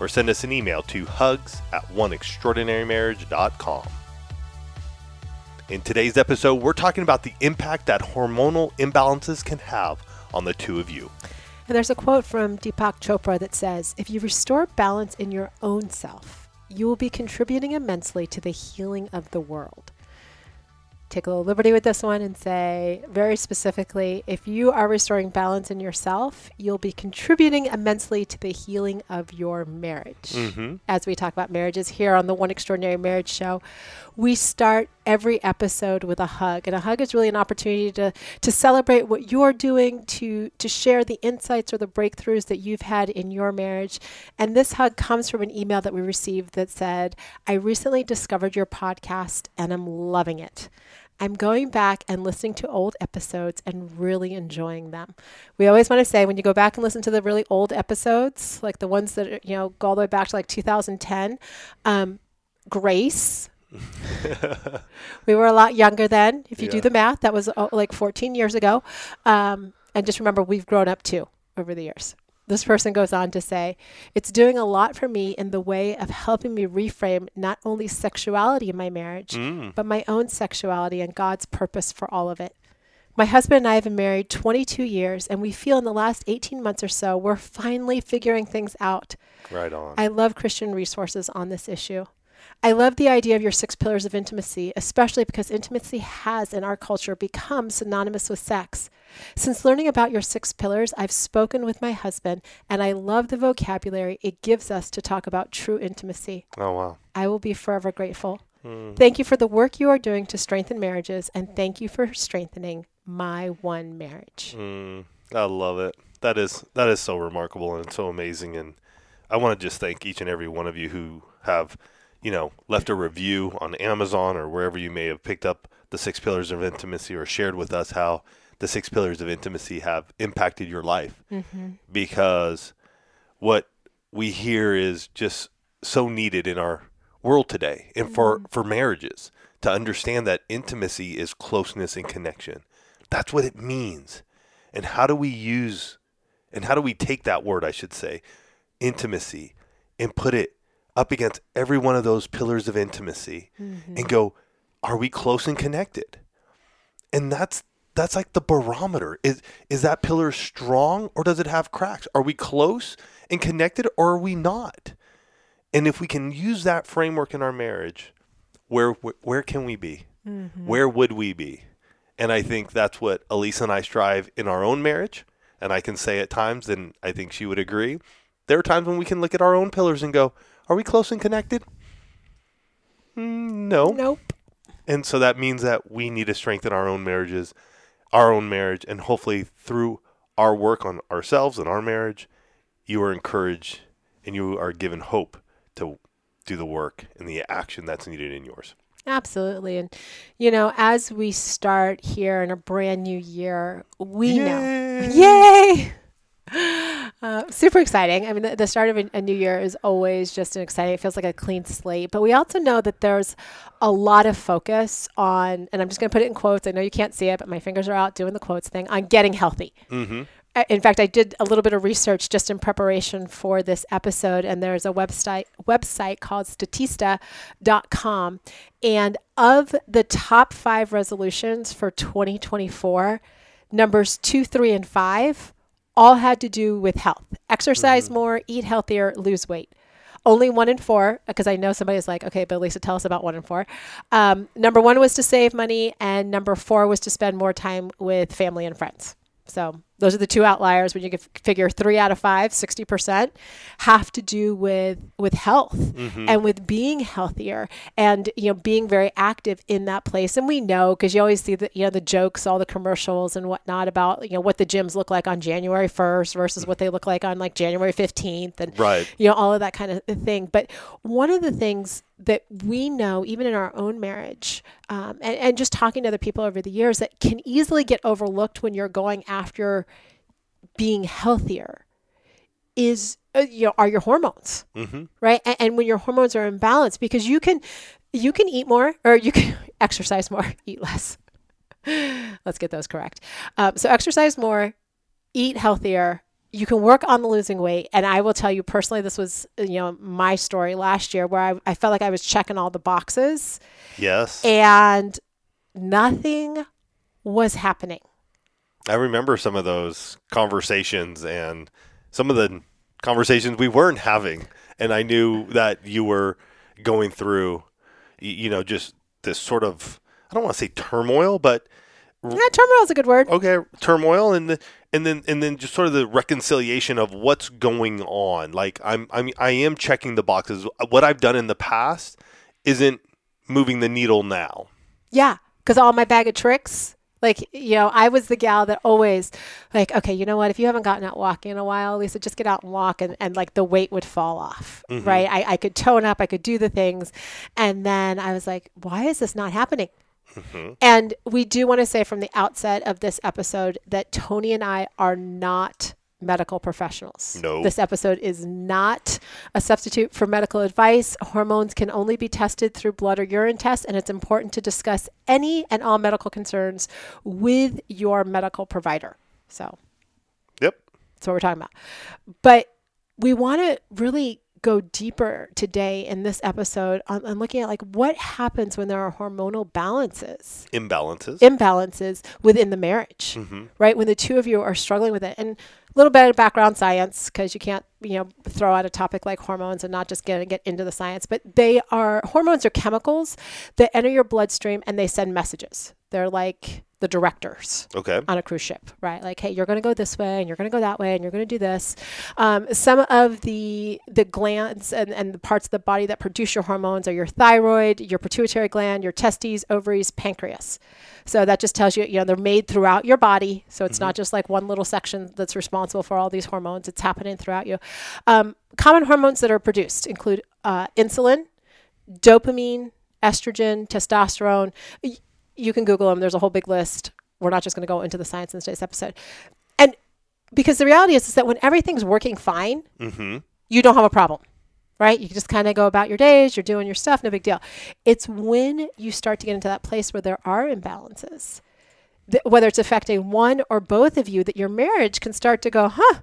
or send us an email to hugs at oneextraordinarymarriage.com. In today's episode, we're talking about the impact that hormonal imbalances can have on the two of you. And there's a quote from Deepak Chopra that says If you restore balance in your own self, you will be contributing immensely to the healing of the world take a little liberty with this one and say very specifically if you are restoring balance in yourself, you'll be contributing immensely to the healing of your marriage. Mm-hmm. As we talk about marriages here on the One Extraordinary Marriage Show, we start every episode with a hug. And a hug is really an opportunity to, to celebrate what you're doing, to, to share the insights or the breakthroughs that you've had in your marriage. And this hug comes from an email that we received that said, I recently discovered your podcast and I'm loving it. I'm going back and listening to old episodes and really enjoying them. We always want to say when you go back and listen to the really old episodes, like the ones that you know go all the way back to like 2010, um, Grace. we were a lot younger then. If you yeah. do the math, that was oh, like 14 years ago. Um, and just remember, we've grown up too over the years. This person goes on to say, It's doing a lot for me in the way of helping me reframe not only sexuality in my marriage, mm. but my own sexuality and God's purpose for all of it. My husband and I have been married 22 years, and we feel in the last 18 months or so, we're finally figuring things out. Right on. I love Christian resources on this issue. I love the idea of your six pillars of intimacy, especially because intimacy has in our culture become synonymous with sex. Since learning about your six pillars, I've spoken with my husband, and I love the vocabulary it gives us to talk about true intimacy. Oh, wow. I will be forever grateful. Mm. Thank you for the work you are doing to strengthen marriages, and thank you for strengthening my one marriage. Mm. I love it. That is that is so remarkable and so amazing, and I want to just thank each and every one of you who have you know, left a review on Amazon or wherever you may have picked up the six pillars of intimacy or shared with us how the six pillars of intimacy have impacted your life. Mm-hmm. Because what we hear is just so needed in our world today and for, mm-hmm. for marriages to understand that intimacy is closeness and connection. That's what it means. And how do we use and how do we take that word, I should say, intimacy, and put it up against every one of those pillars of intimacy mm-hmm. and go, are we close and connected? And that's that's like the barometer. Is is that pillar strong or does it have cracks? Are we close and connected or are we not? And if we can use that framework in our marriage, where where, where can we be? Mm-hmm. Where would we be? And I think that's what Alisa and I strive in our own marriage. And I can say at times, and I think she would agree, there are times when we can look at our own pillars and go, are we close and connected? Mm, no. Nope. And so that means that we need to strengthen our own marriages, our own marriage, and hopefully through our work on ourselves and our marriage, you are encouraged and you are given hope to do the work and the action that's needed in yours. Absolutely. And, you know, as we start here in a brand new year, we Yay! know. Yay! Uh, super exciting. I mean, the, the start of a, a, new year is always just an exciting. It feels like a clean slate. But we also know that there's a lot of focus on, and I'm just going to put it in quotes. I know you can't see it, but my fingers are out doing the quotes thing on getting healthy. Mm-hmm. In fact, I did a little bit of research just in preparation for this episode, and there's a website website called Statista.com, and of the top five resolutions for 2024, numbers two, three, and five all had to do with health exercise mm-hmm. more, eat healthier, lose weight. Only one in four, because I know somebody's like, okay, but Lisa, tell us about one in four. Um, number one was to save money, and number four was to spend more time with family and friends. So those are the two outliers when you can figure three out of five 60% have to do with with health Mm-hmm. and with being healthier and you know being very active in that place and we know because you always see the you know the jokes all the commercials and whatnot about you know what the gyms look like on january 1st versus what they look like on like january 15th and Right. you know all of that kind of thing but one of the things that we know even in our own marriage um, and, and just talking to other people over the years that can easily get overlooked when you're going after being healthier is uh, you know are your hormones Mm-hmm. right? And, and when your hormones are imbalanced because you can you can eat more or you can exercise more eat less. Let's get those correct. Um, so exercise more eat healthier you can work on the losing weight and i will tell you personally this was you know my story last year where i, I felt like i was checking all the boxes Yes. and nothing was happening I remember some of those conversations and some of the conversations we weren't having. And I knew that you were going through, you know, just this sort of, I don't want to say turmoil, but Mm. yeah, turmoil is a good word okay, turmoil and the, and then and then just sort of the reconciliation of what's going on. Like I'm I'm I am checking the boxes. What I've done in the past isn't moving the needle now. Yeah, because all my bag of tricks, like you know, I was the gal that always, like, okay, you know what? If you haven't gotten out walking in a while, Lisa, just get out and walk, and, and like the weight would fall off, mm-hmm. right? I, I could tone up, I could do the things, and then I was like, why is this not happening? Mm-hmm. And we do want to say from the outset of this episode that Tony and I are not medical professionals. No. This episode is not a substitute for medical advice. Hormones can only be tested through blood or urine tests, and it's important to discuss any and all medical concerns with your medical provider. So Yep. that's what we're talking about. But we want to really go deeper today in this episode on, on looking at like what happens when there are hormonal balances Imbalances. imbalances within the marriage, Mm-hmm. right? When the two of you are struggling with it. And a little bit of background science, because you can't, you know, throw out a topic like hormones and not just get, get into the science, but they are, hormones are chemicals that enter your bloodstream and they send messages. They're like the directors okay. on a cruise ship, right? Like, hey, you're going to go this way, and you're going to go that way, and you're going to do this. Um, some of the the glands and, and the parts of the body that produce your hormones are your thyroid, your pituitary gland, your testes, ovaries, pancreas. So that just tells you, you know, they're made throughout your body. So it's not just like one little section that's responsible for all these hormones. It's happening throughout you. Um, common hormones that are produced include uh, insulin, dopamine, estrogen, testosterone. You can Google them. There's a whole big list. We're not just going to go into the science in today's episode. And because the reality is, is that when everything's working fine, Mm-hmm. you don't have a problem, right? You just kind of go about your days, you're doing your stuff, no big deal. It's when you start to get into that place where there are imbalances, whether it's affecting one or both of you, that your marriage can start to go, huh,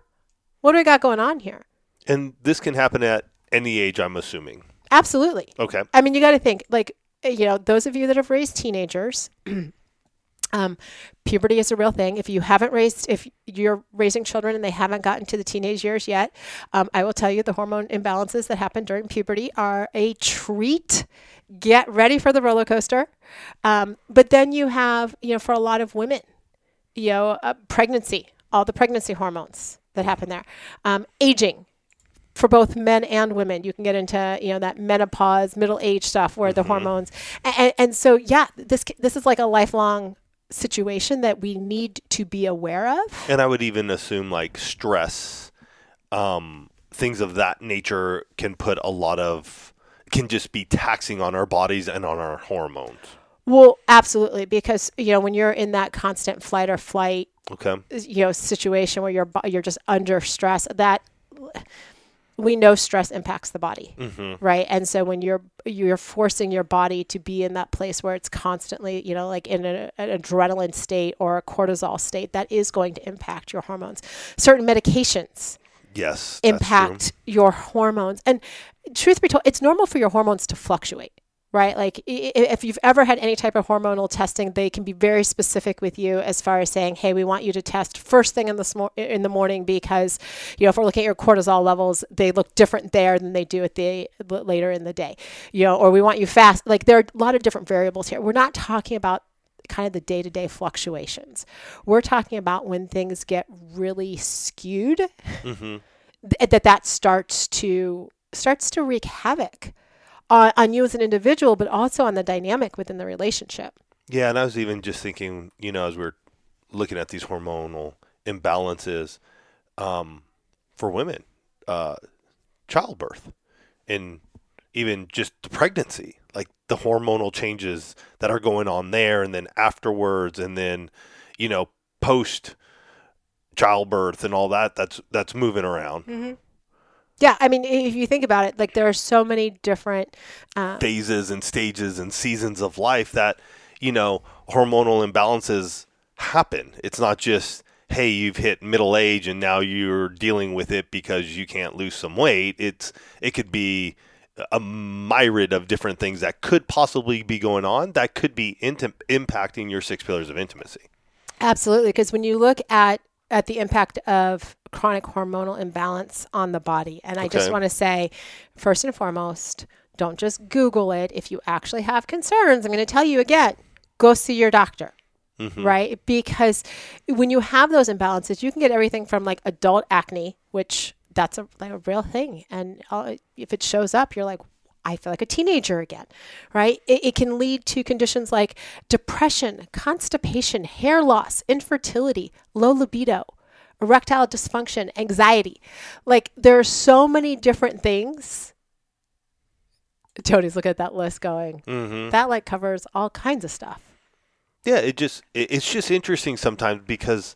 what do we got going on here? And this can happen at any age, I'm assuming. Absolutely. Okay. I mean, you got to think like, you know, those of you that have raised teenagers, um, puberty is a real thing. If you haven't raised, if you're raising children and they haven't gotten to the teenage years yet, um, I will tell you the hormone imbalances that happen during puberty are a treat. Get ready for the roller coaster. Um, but then you have, you know, for a lot of women, you know, uh, pregnancy, all the pregnancy hormones that happen there, um, aging, for both men and women. You can get into you know that menopause, middle age stuff where the hormones, and, and so yeah, this this is like a lifelong situation that we need to be aware of. And I would even assume like stress, um, things of that nature can put a lot of, can just be taxing on our bodies and on our hormones. Well, absolutely, because you know when you're in that constant flight or flight, Okay. you know situation where you're you're just under stress that we know stress impacts the body mm-hmm. right and so when you're you're forcing your body to be in that place where it's constantly you know like in a, an adrenaline state or a cortisol state that is going to impact your hormones certain medications Yes. impact your hormones. And truth be told, it's normal for your hormones to fluctuate, right? Like if you've ever had any type of hormonal testing, they can be very specific with you as far as saying, "Hey, we want you to test first thing in the in the morning because, you know, if we're looking at your cortisol levels, they look different there than they do at the later in the day, you know, or we want you fast." Like there are a lot of different variables here. We're not talking about kind of the day to day fluctuations. We're talking about when things get really skewed, Mm-hmm. th- that that starts to starts to wreak havoc on, on you as an individual, but also on the dynamic within the relationship. Yeah, and I was even just thinking, you know, as we're looking at these hormonal imbalances um, for women, uh, childbirth, and even just the pregnancy, like the hormonal changes that are going on there, and then afterwards, and then, you know, post childbirth and all that. That's that's moving around Yeah, I mean, if you think about it, like there are so many different um, phases and stages and seasons of life that you know hormonal imbalances happen. It's not just hey you've hit middle age and now you're dealing with it because you can't lose some weight. It's it could be a myriad of different things that could possibly be going on that could be intim- impacting your six pillars of intimacy. Absolutely, because when you look at at the impact of chronic hormonal imbalance on the body, and I just want to say, first and foremost, don't just Google it. If you actually have concerns, I'm going to tell you again, go see your doctor. Right? Because when you have those imbalances, you can get everything from like adult acne, which that's a, like a real thing. And uh, if it shows up, you're like, I feel like a teenager again, right? It, it can lead to conditions like depression, constipation, hair loss, infertility, low libido, erectile dysfunction, anxiety. Like there are so many different things. Tony's looking at that list going, mm-hmm. that like covers all kinds of stuff. Yeah, it just it, it's just interesting sometimes because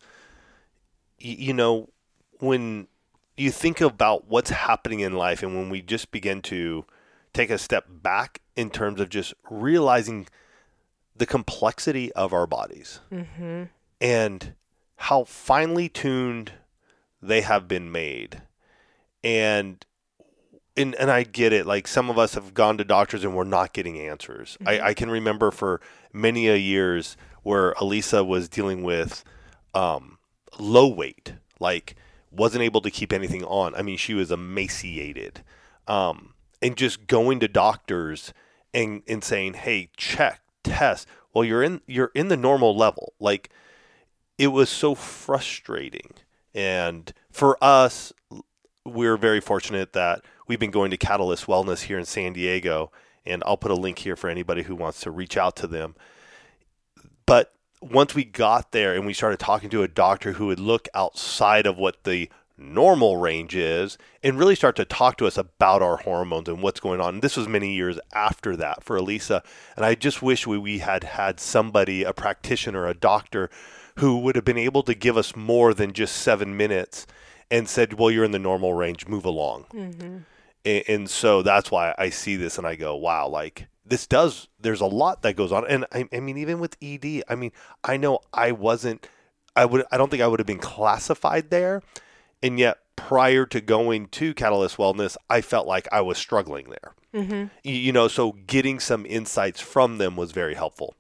y- you know when you think about what's happening in life and when we just begin to take a step back in terms of just realizing the complexity of our bodies and how finely tuned they have been made and and and I get it. Like some of us have gone to doctors and we're not getting answers. I, I can remember for many a years where Alisa was dealing with um, low weight, like wasn't able to keep anything on. I mean, she was emaciated, um, and just going to doctors and and saying, "Hey, check, test." Well, you're in you're in the normal level. Like it was so frustrating, and for us, we're very fortunate that we've been going to Katalyst Wellness here in San Diego, and I'll put a link here for anybody who wants to reach out to them. But once we got there and we started talking to a doctor who would look outside of what the normal range is and really start to talk to us about our hormones and what's going on. And this was many years after that for Alisa. And I just wish we, we had had somebody, a practitioner, a doctor, who would have been able to give us more than just seven minutes and said, well, you're in the normal range, move along. And, and so that's why I see this and I go, wow, like this does, there's a lot that goes on. And I, I mean, even with ED, I mean, I know I wasn't, I would, I don't think I would have been classified there. And yet prior to going to Katalyst Wellness, I felt like I was struggling there. Mm-hmm. You know, so getting some insights from them was very helpful.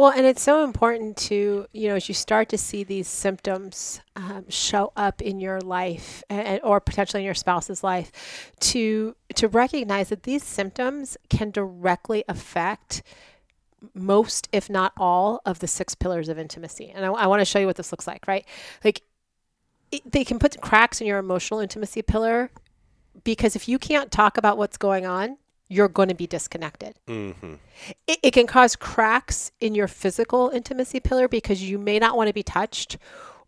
Well, and it's so important to, you know, as you start to see these symptoms um, show up in your life and, or potentially in your spouse's life, to to recognize that these symptoms can directly affect most, if not all, of the six pillars of intimacy. And I, I want to show you what this looks like, right? Like, it, they can put cracks in your emotional intimacy pillar because if you can't talk about what's going on, you're going to be disconnected Mm-hmm. it, it can cause cracks in your physical intimacy pillar because you may not want to be touched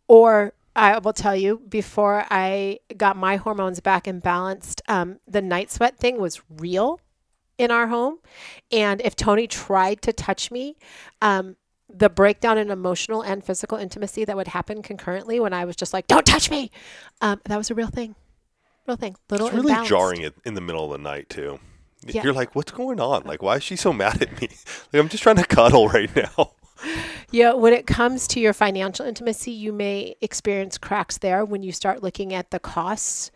or i will tell you before i got my hormones back and balanced um, the night sweat thing was real in our home and if tony tried to touch me um, the breakdown in emotional and physical intimacy that would happen concurrently when i was just like don't touch me um, that was a real thing real thing little It's really imbalanced. jarring it in the middle of the night too. Yeah. You're like, what's going on? Like, why is she so mad at me? Like, I'm just trying to cuddle right now. Yeah, when it comes to your financial intimacy, you may experience cracks there when you start looking at the costs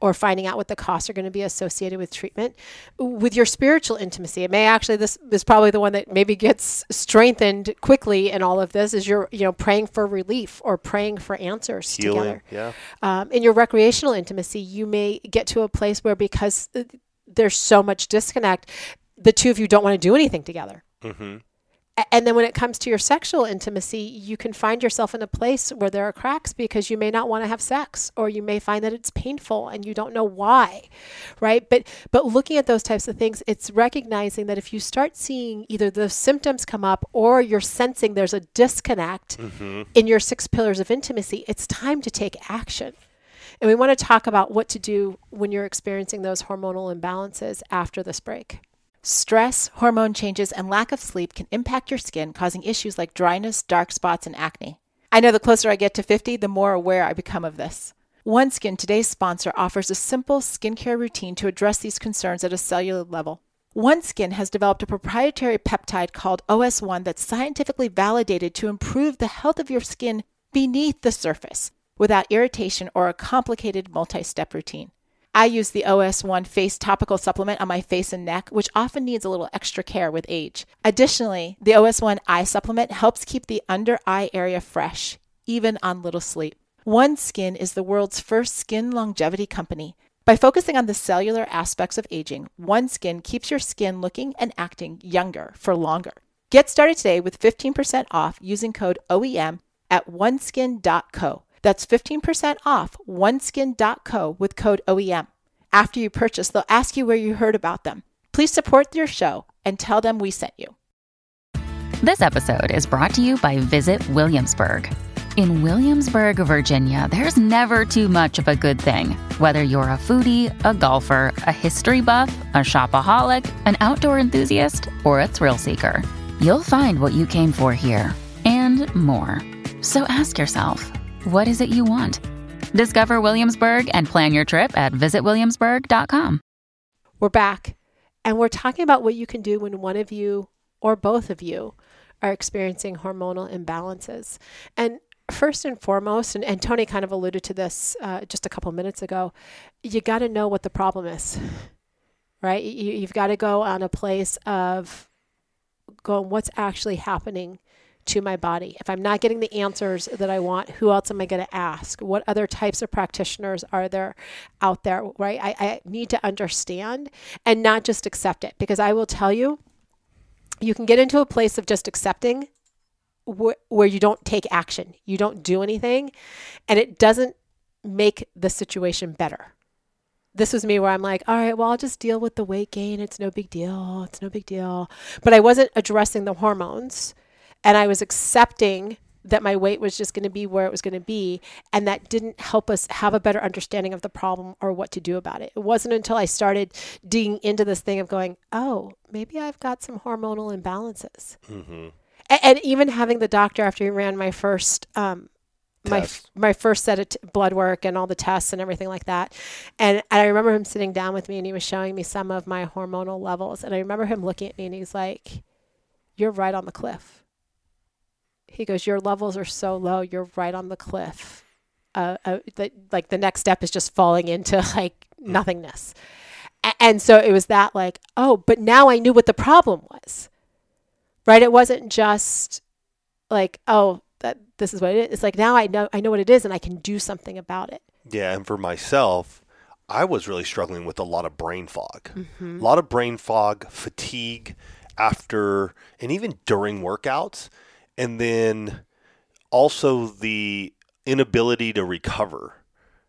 or finding out what the costs are going to be associated with treatment. With your spiritual intimacy, it may actually this is probably the one that maybe gets strengthened quickly in all of this is you're you know praying for relief or praying for answers Healing, together. yeah. Um, in your recreational intimacy, you may get to a place where because uh, there's so much disconnect, the two of you don't want to do anything together Mm-hmm. And then when it comes to your sexual intimacy, you can find yourself in a place where there are cracks because you may not want to have sex or you may find that it's painful and you don't know why. Right? But but looking at those types of things, it's recognizing that if you start seeing either the symptoms come up or you're sensing there's a disconnect mm-hmm. in your six pillars of intimacy, it's time to take action. And we want to talk about what to do when you're experiencing those hormonal imbalances after this break. Stress, hormone changes, and lack of sleep can impact your skin, causing issues like dryness, dark spots, and acne. I know the closer I get to 50, the more aware I become of this. OneSkin, today's sponsor, offers a simple skincare routine to address these concerns at a cellular level. OneSkin has developed a proprietary peptide called OS1 that's scientifically validated to improve the health of your skin beneath the surface without irritation or a complicated multi step routine. I use the OS1 face topical supplement on my face and neck, which often needs a little extra care with age. Additionally, the OS1 eye supplement helps keep the under eye area fresh, even on little sleep. OneSkin is the world's first skin longevity company. By focusing on the cellular aspects of aging, OneSkin keeps your skin looking and acting younger for longer. Get started today with 15% off using code OEM at oneskin.co. That's 15% off oneskin.co with code OEM. After you purchase, they'll ask you where you heard about them. Please support their show and tell them we sent you. This episode is brought to you by Visit Williamsburg. In Williamsburg, Virginia, there's never too much of a good thing. Whether you're a foodie, a golfer, a history buff, a shopaholic, an outdoor enthusiast, or a thrill seeker, you'll find what you came for here and more. So ask yourself, what is it you want? Discover Williamsburg and plan your trip at visitwilliamsburg.com. We're back, and we're talking about what you can do when one of you or both of you are experiencing hormonal imbalances. And first and foremost, and, and Tony kind of alluded to this uh, just a couple minutes ago, you got to know what the problem is, right? You, you've got to go on a place of going, what's actually happening to my body. If I'm not getting the answers that I want, who else am I going to ask? What other types of practitioners are there out there, right? I, I need to understand and not just accept it because I will tell you, you can get into a place of just accepting wh- where you don't take action, you don't do anything, and it doesn't make the situation better this was me where I'm like, all right, well, I'll just deal with the weight gain. It's no big deal. It's no big deal. But I wasn't addressing the hormones and I was accepting that my weight was just going to be where it was going to be and that didn't help us have a better understanding of the problem or what to do about it it wasn't until i started digging into this thing of going oh maybe i've got some hormonal imbalances mm-hmm. and, and, even having the doctor after he ran my first um, my my first set of t- blood work and all the tests and everything like that. And, and I remember him sitting down with me and he was showing me some of my hormonal levels. And I remember him looking at me and he's like, "You're right on the cliff." He goes, Your levels are so low, you're right on the cliff. Uh, uh, the, like the next step is just falling into like mm. nothingness. A- and so it was that, like, oh, but now I knew what the problem was, right? It wasn't just like, oh, that this is what it is. It's like now I know I know what it is and I can do something about it. Yeah, and for myself, I was really struggling with a lot of brain fog, mm-hmm. a lot of brain fog, fatigue after and even during workouts and then also the inability to recover.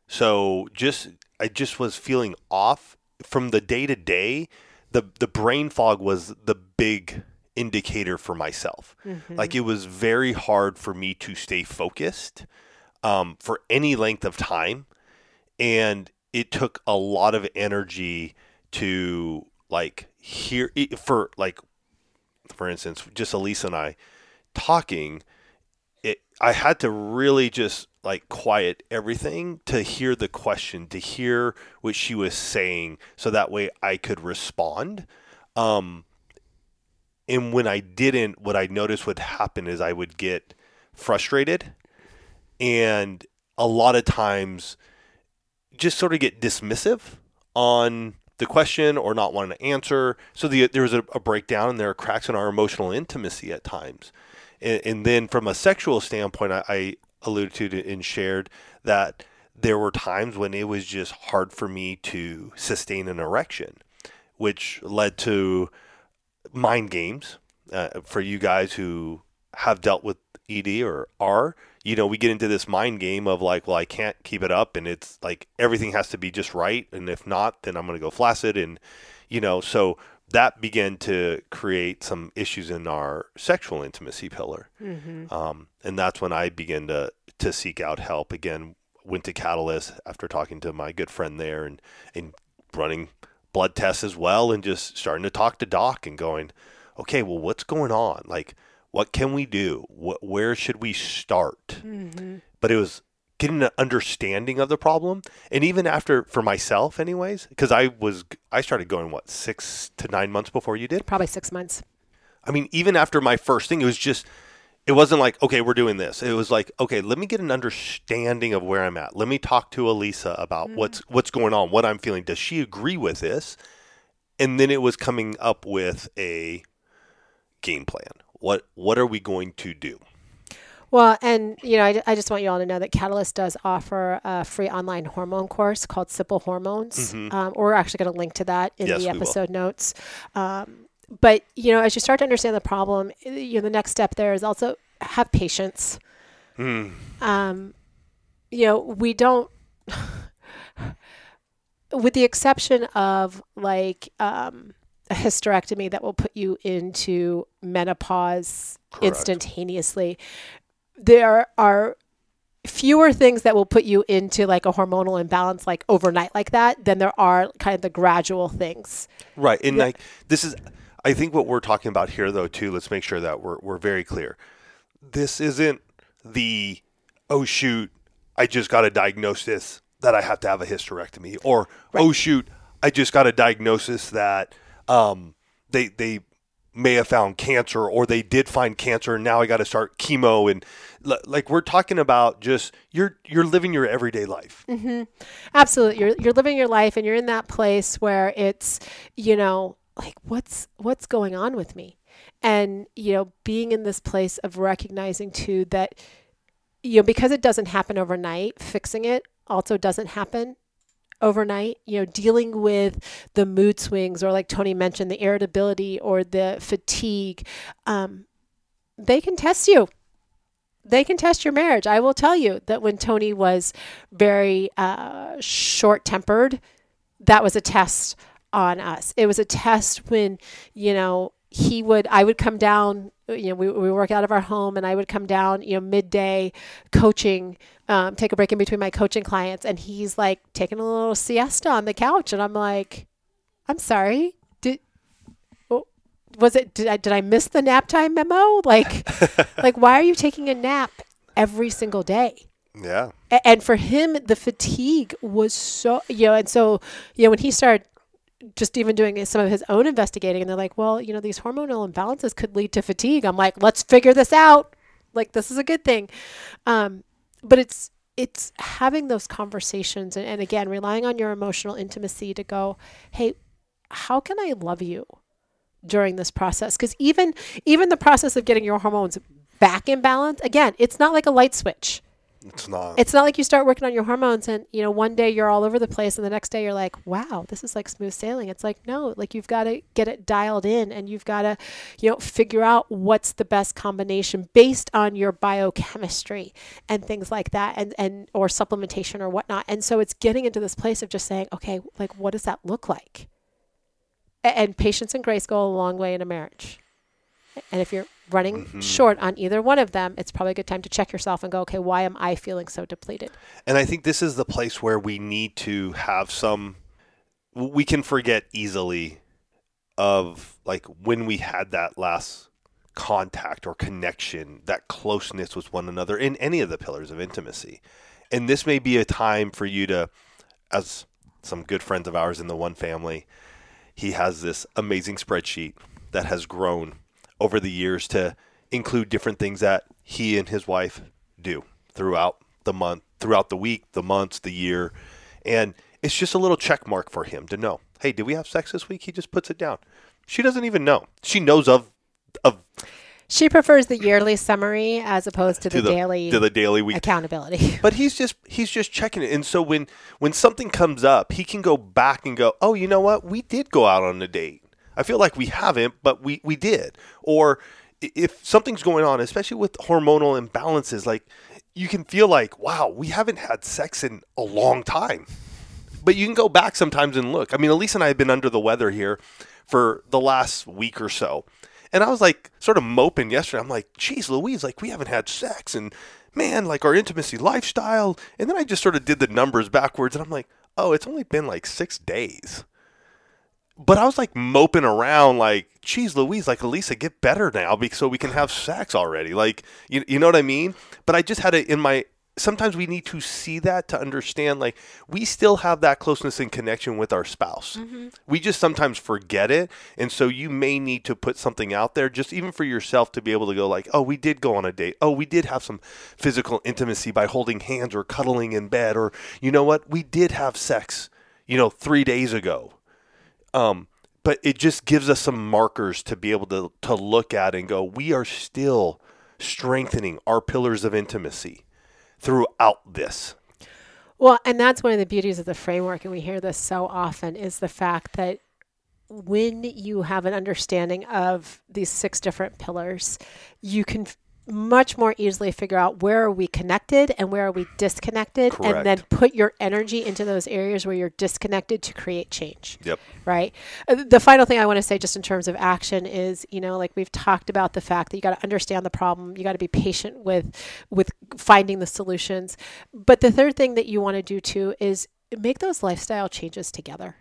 So just I just was feeling off from the day to day. The the brain fog was the big indicator for myself. Mm-hmm. Like it was very hard for me to stay focused um, for any length of time, and it took a lot of energy to like hear for like for instance, just Alisa and I talking, it I had to really just like quiet everything to hear the question, to hear what she was saying, so that way I could respond. Um, and when I didn't, what I noticed would happen is I would get frustrated, and a lot of times just sort of get dismissive on the question or not wanting to answer. So the, there was a, a breakdown, and there are cracks in our emotional intimacy at times. And, and then from a sexual standpoint, I, I alluded to and shared that there were times when it was just hard for me to sustain an erection, which led to mind games uh, for you guys who have dealt with ED or are, you know, we get into this mind game of like, well, I can't keep it up, and it's like everything has to be just right, and if not, then I'm going to go flaccid, and you know, so that began to create some issues in our sexual intimacy pillar, Mm-hmm. um, and that's when I began to to seek out help again. Went to Katalyst after talking to my good friend there, and and running blood tests as well, and just starting to talk to doc and going, okay, well, what's going on? Like, what can we do? What, where should we start? Mm-hmm. But it was getting an understanding of the problem, and even after for myself, anyways, because I was I started going what six to nine months before you did. Probably six months. I mean, even after my first thing, it was just, it wasn't like, okay, we're doing this. It was like, okay, let me get an understanding of where I'm at. Let me talk to Alisa about mm-hmm. what's what's going on, what I'm feeling. Does she agree with this? And then it was coming up with a game plan. What what are we going to do? Well, and you know, I, I just want you all to know that Katalyst does offer a free online hormone course called Simple Hormones. Um, we're actually going to link to that in Mm-hmm. Yes, the episode notes. Um, but you know, as you start to understand the problem, eh, you know, the next step there is also have patience. Hmm. Um, you know, we don't. with the exception of like um, a hysterectomy that will put you into menopause Correct. instantaneously, there are fewer things that will put you into like a hormonal imbalance like overnight like that than there are kind of the gradual things. Right. And like this is I think what we're talking about here though too, let's make sure that we're we're very clear. This isn't the oh shoot, I just got a diagnosis that I have to have a hysterectomy or oh shoot, I just got a diagnosis that um they they may have found cancer or they did find cancer and now I got to start chemo and like we're talking about just you're you're living your everyday life. Absolutely. You're you're living your life and you're in that place where it's, you know, like what's what's going on with me? And, you know, being in this place of recognizing too that you know, because it doesn't happen overnight, fixing it also doesn't happen overnight. You know, dealing with the mood swings or like Tony mentioned, the irritability or the fatigue, um, they can test you they can test your marriage. I will tell you that when Tony was very uh, short tempered, that was a test on us. It was a test when, you know, he would, I would come down, you know, we, we work out of our home and I would come down, you know, midday coaching, um, take a break in between my coaching clients. And he's like taking a little siesta on the couch. And I'm like, I'm sorry. Was it, did I, did I miss the nap time memo? Like, like, why are you taking a nap every single day? Yeah. A- and for him the fatigue was so you know and so you know when he started just even doing some of his own investigating and they're like well you know these hormonal imbalances could lead to fatigue i'm like let's figure this out like this is a good thing um, but it's it's having those conversations and, and again relying on your emotional intimacy to go hey how can i love you during this process because even even the process of getting your hormones back in balance again it's not like a light switch. It's not. it's not like you start working on your hormones and you know one day you're all over the place and the next day you're like wow this is like smooth sailing. It's like no like you've got to get it dialed in and you've got to you know figure out what's the best combination based on your biochemistry and things like that and and or supplementation or whatnot. And so it's getting into this place of just saying okay like what does that look like and patience and grace go a long way in a marriage and if you're running mm-hmm. short on either one of them, it's probably a good time to check yourself and go, okay, why am I feeling so depleted? And I think this is the place where we need to have some. We can forget easily of like when we had that last contact or connection, that closeness with one another in any of the pillars of intimacy. And this may be a time for you to, as some good friends of ours in the one family, he has this amazing spreadsheet that has grown over the years to include different things that he and his wife do throughout the month, throughout the week, the months, the year. And it's just a little check mark for him to know, hey, did we have sex this week? He just puts it down. She doesn't even know. She knows of of She prefers the yearly summary as opposed to the, to the daily to the daily week. accountability. But he's just he's just checking it. And so when when something comes up, he can go back and go, "Oh, you know what? We did go out on a date. I feel like we haven't, but we we did. Or if something's going on, especially with hormonal imbalances, like you can feel like, wow, we haven't had sex in a long time. But you can go back sometimes and look. I mean, Elise and I have been under the weather here for the last week or so. And I was like, sort of moping yesterday. I'm like, geez, Louise, like we haven't had sex and man, like our intimacy lifestyle. And then I just sort of did the numbers backwards and I'm like, oh, it's only been like six days. But I was like moping around, like, geez, Louise, like, Alisa, get better now so we can have sex already. Like, you, you know what I mean? But I just had it in my, sometimes we need to see that to understand, like, we still have that closeness and connection with our spouse. Mm-hmm. We just sometimes forget it. And so you may need to put something out there, just even for yourself to be able to go, like, oh, we did go on a date. Oh, we did have some physical intimacy by holding hands or cuddling in bed. Or, you know what? We did have sex, you know, three days ago um, but it just gives us some markers to be able to, to look at and go, we are still strengthening our pillars of intimacy throughout this. Well, and that's one of the beauties of the framework, and we hear this so often, is the fact that when you have an understanding of these six different pillars, you can much more easily figure out where are we connected and where are we disconnected Correct. and then put your energy into those areas where you're disconnected to create change. Yep. Right? Uh, the final thing i want to say just in terms of action is you know like we've talked about the fact that you got to understand the problem you got to be patient with with finding the solutions. But the third thing that you want to do too is make those lifestyle changes together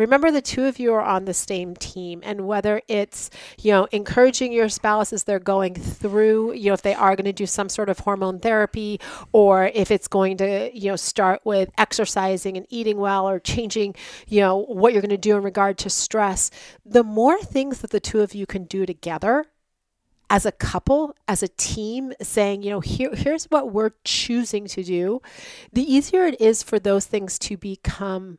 remember the two of you are on the same team and whether it's you know encouraging your spouse as they're going through you know if they are going to do some sort of hormone therapy or if it's going to you know start with exercising and eating well or changing you know what you're going to do in regard to stress the more things that the two of you can do together as a couple, as a team, saying, you know, here, here's what we're choosing to do, the easier it is for those things to become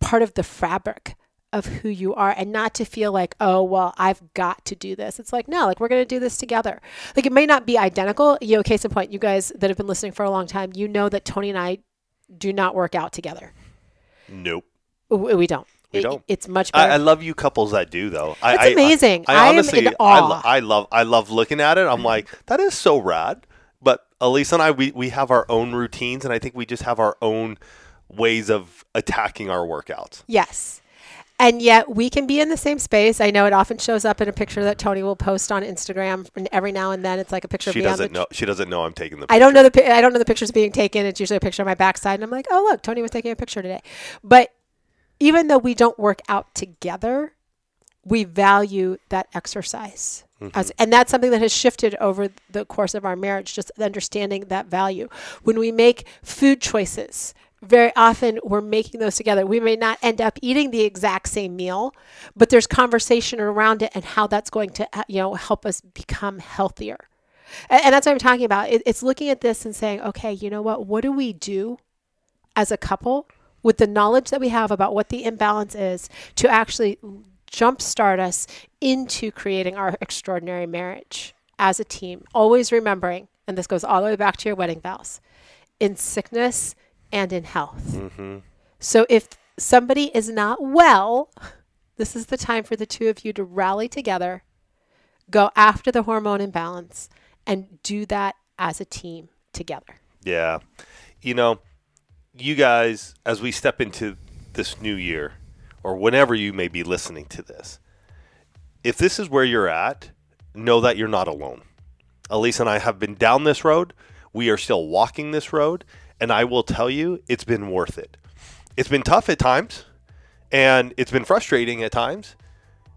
part of the fabric of who you are and not to feel like, oh, well, I've got to do this. It's like, no, like we're going to do this together. Like it may not be identical. You know, case in point, you guys that have been listening for a long time, you know that Tony and I do not work out together. Nope. We don't. We don't. It, it's much better. I, I, love you couples that do though. It's I, amazing. I, I honestly, I, I, love, I love looking at it. I'm mm-hmm. like, that is so rad. But Elise and I, we, we have our own routines, and I think we just have our own ways of attacking our workouts. Yes. And yet we can be in the same space. I know it often shows up in a picture that Tony will post on Instagram, and every now and then it's like a picture. She of me doesn't the, know. She doesn't know I'm taking the. Picture. I don't know the. I don't know the pictures being taken. It's usually a picture of my backside, and I'm like, oh look, Tony was taking a picture today. But even though we don't work out together, we value that exercise. Mm-hmm. As, and that's something that has shifted over the course of our marriage, just understanding that value. When we make food choices, very often we're making those together. We may not end up eating the exact same meal, but there's conversation around it and how that's going to uh, you know help us become healthier. And, and that's what I'm talking about. It, it's looking at this and saying, okay, you know what? What do we do as a couple with the knowledge that we have about what the imbalance is to actually jumpstart us into creating our extraordinary marriage as a team? Always remembering, and this goes all the way back to your wedding vows, in sickness and in health. Mm-hmm. So if somebody is not well, this is the time for the two of you to rally together, go after the hormone imbalance, and do that as a team together. Yeah. You know, you guys, as we step into this new year, or whenever you may be listening to this, if this is where you're at, know that you're not alone. Elise and I have been down this road. We are still walking this road. And I will tell you, it's been worth it. It's been tough at times, and it's been frustrating at times,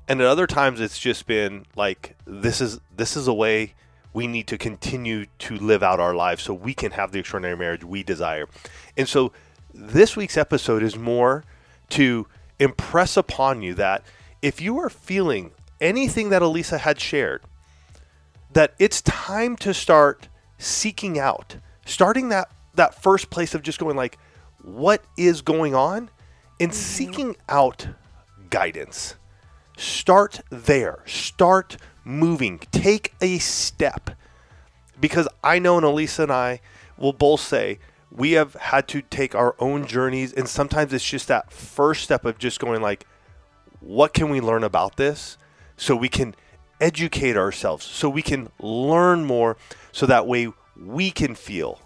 and at other times it's just been like this is this is a way we need to continue to live out our lives so we can have the extraordinary marriage we desire. And so this week's episode is more to impress upon you that if you are feeling anything that Alisa had shared, that it's time to start seeking out, starting that that first place of just going like, what is going on, and mm-hmm. seeking out guidance. Start there. Start moving. Take a step. Because I know, and Alisa and I will both say, we have had to take our own journeys, and sometimes it's just that first step of just going like, what can we learn about this so we can educate ourselves, so we can learn more, so that way we can feel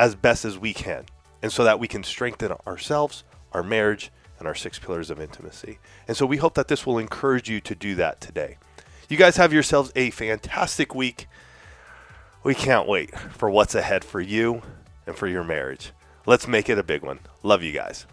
as best as we can, and so that we can strengthen ourselves, our marriage, and our six pillars of intimacy. And so we hope that this will encourage you to do that today. You guys have yourselves a fantastic week. We can't wait for what's ahead for you and for your marriage. Let's make it a big one. Love you guys.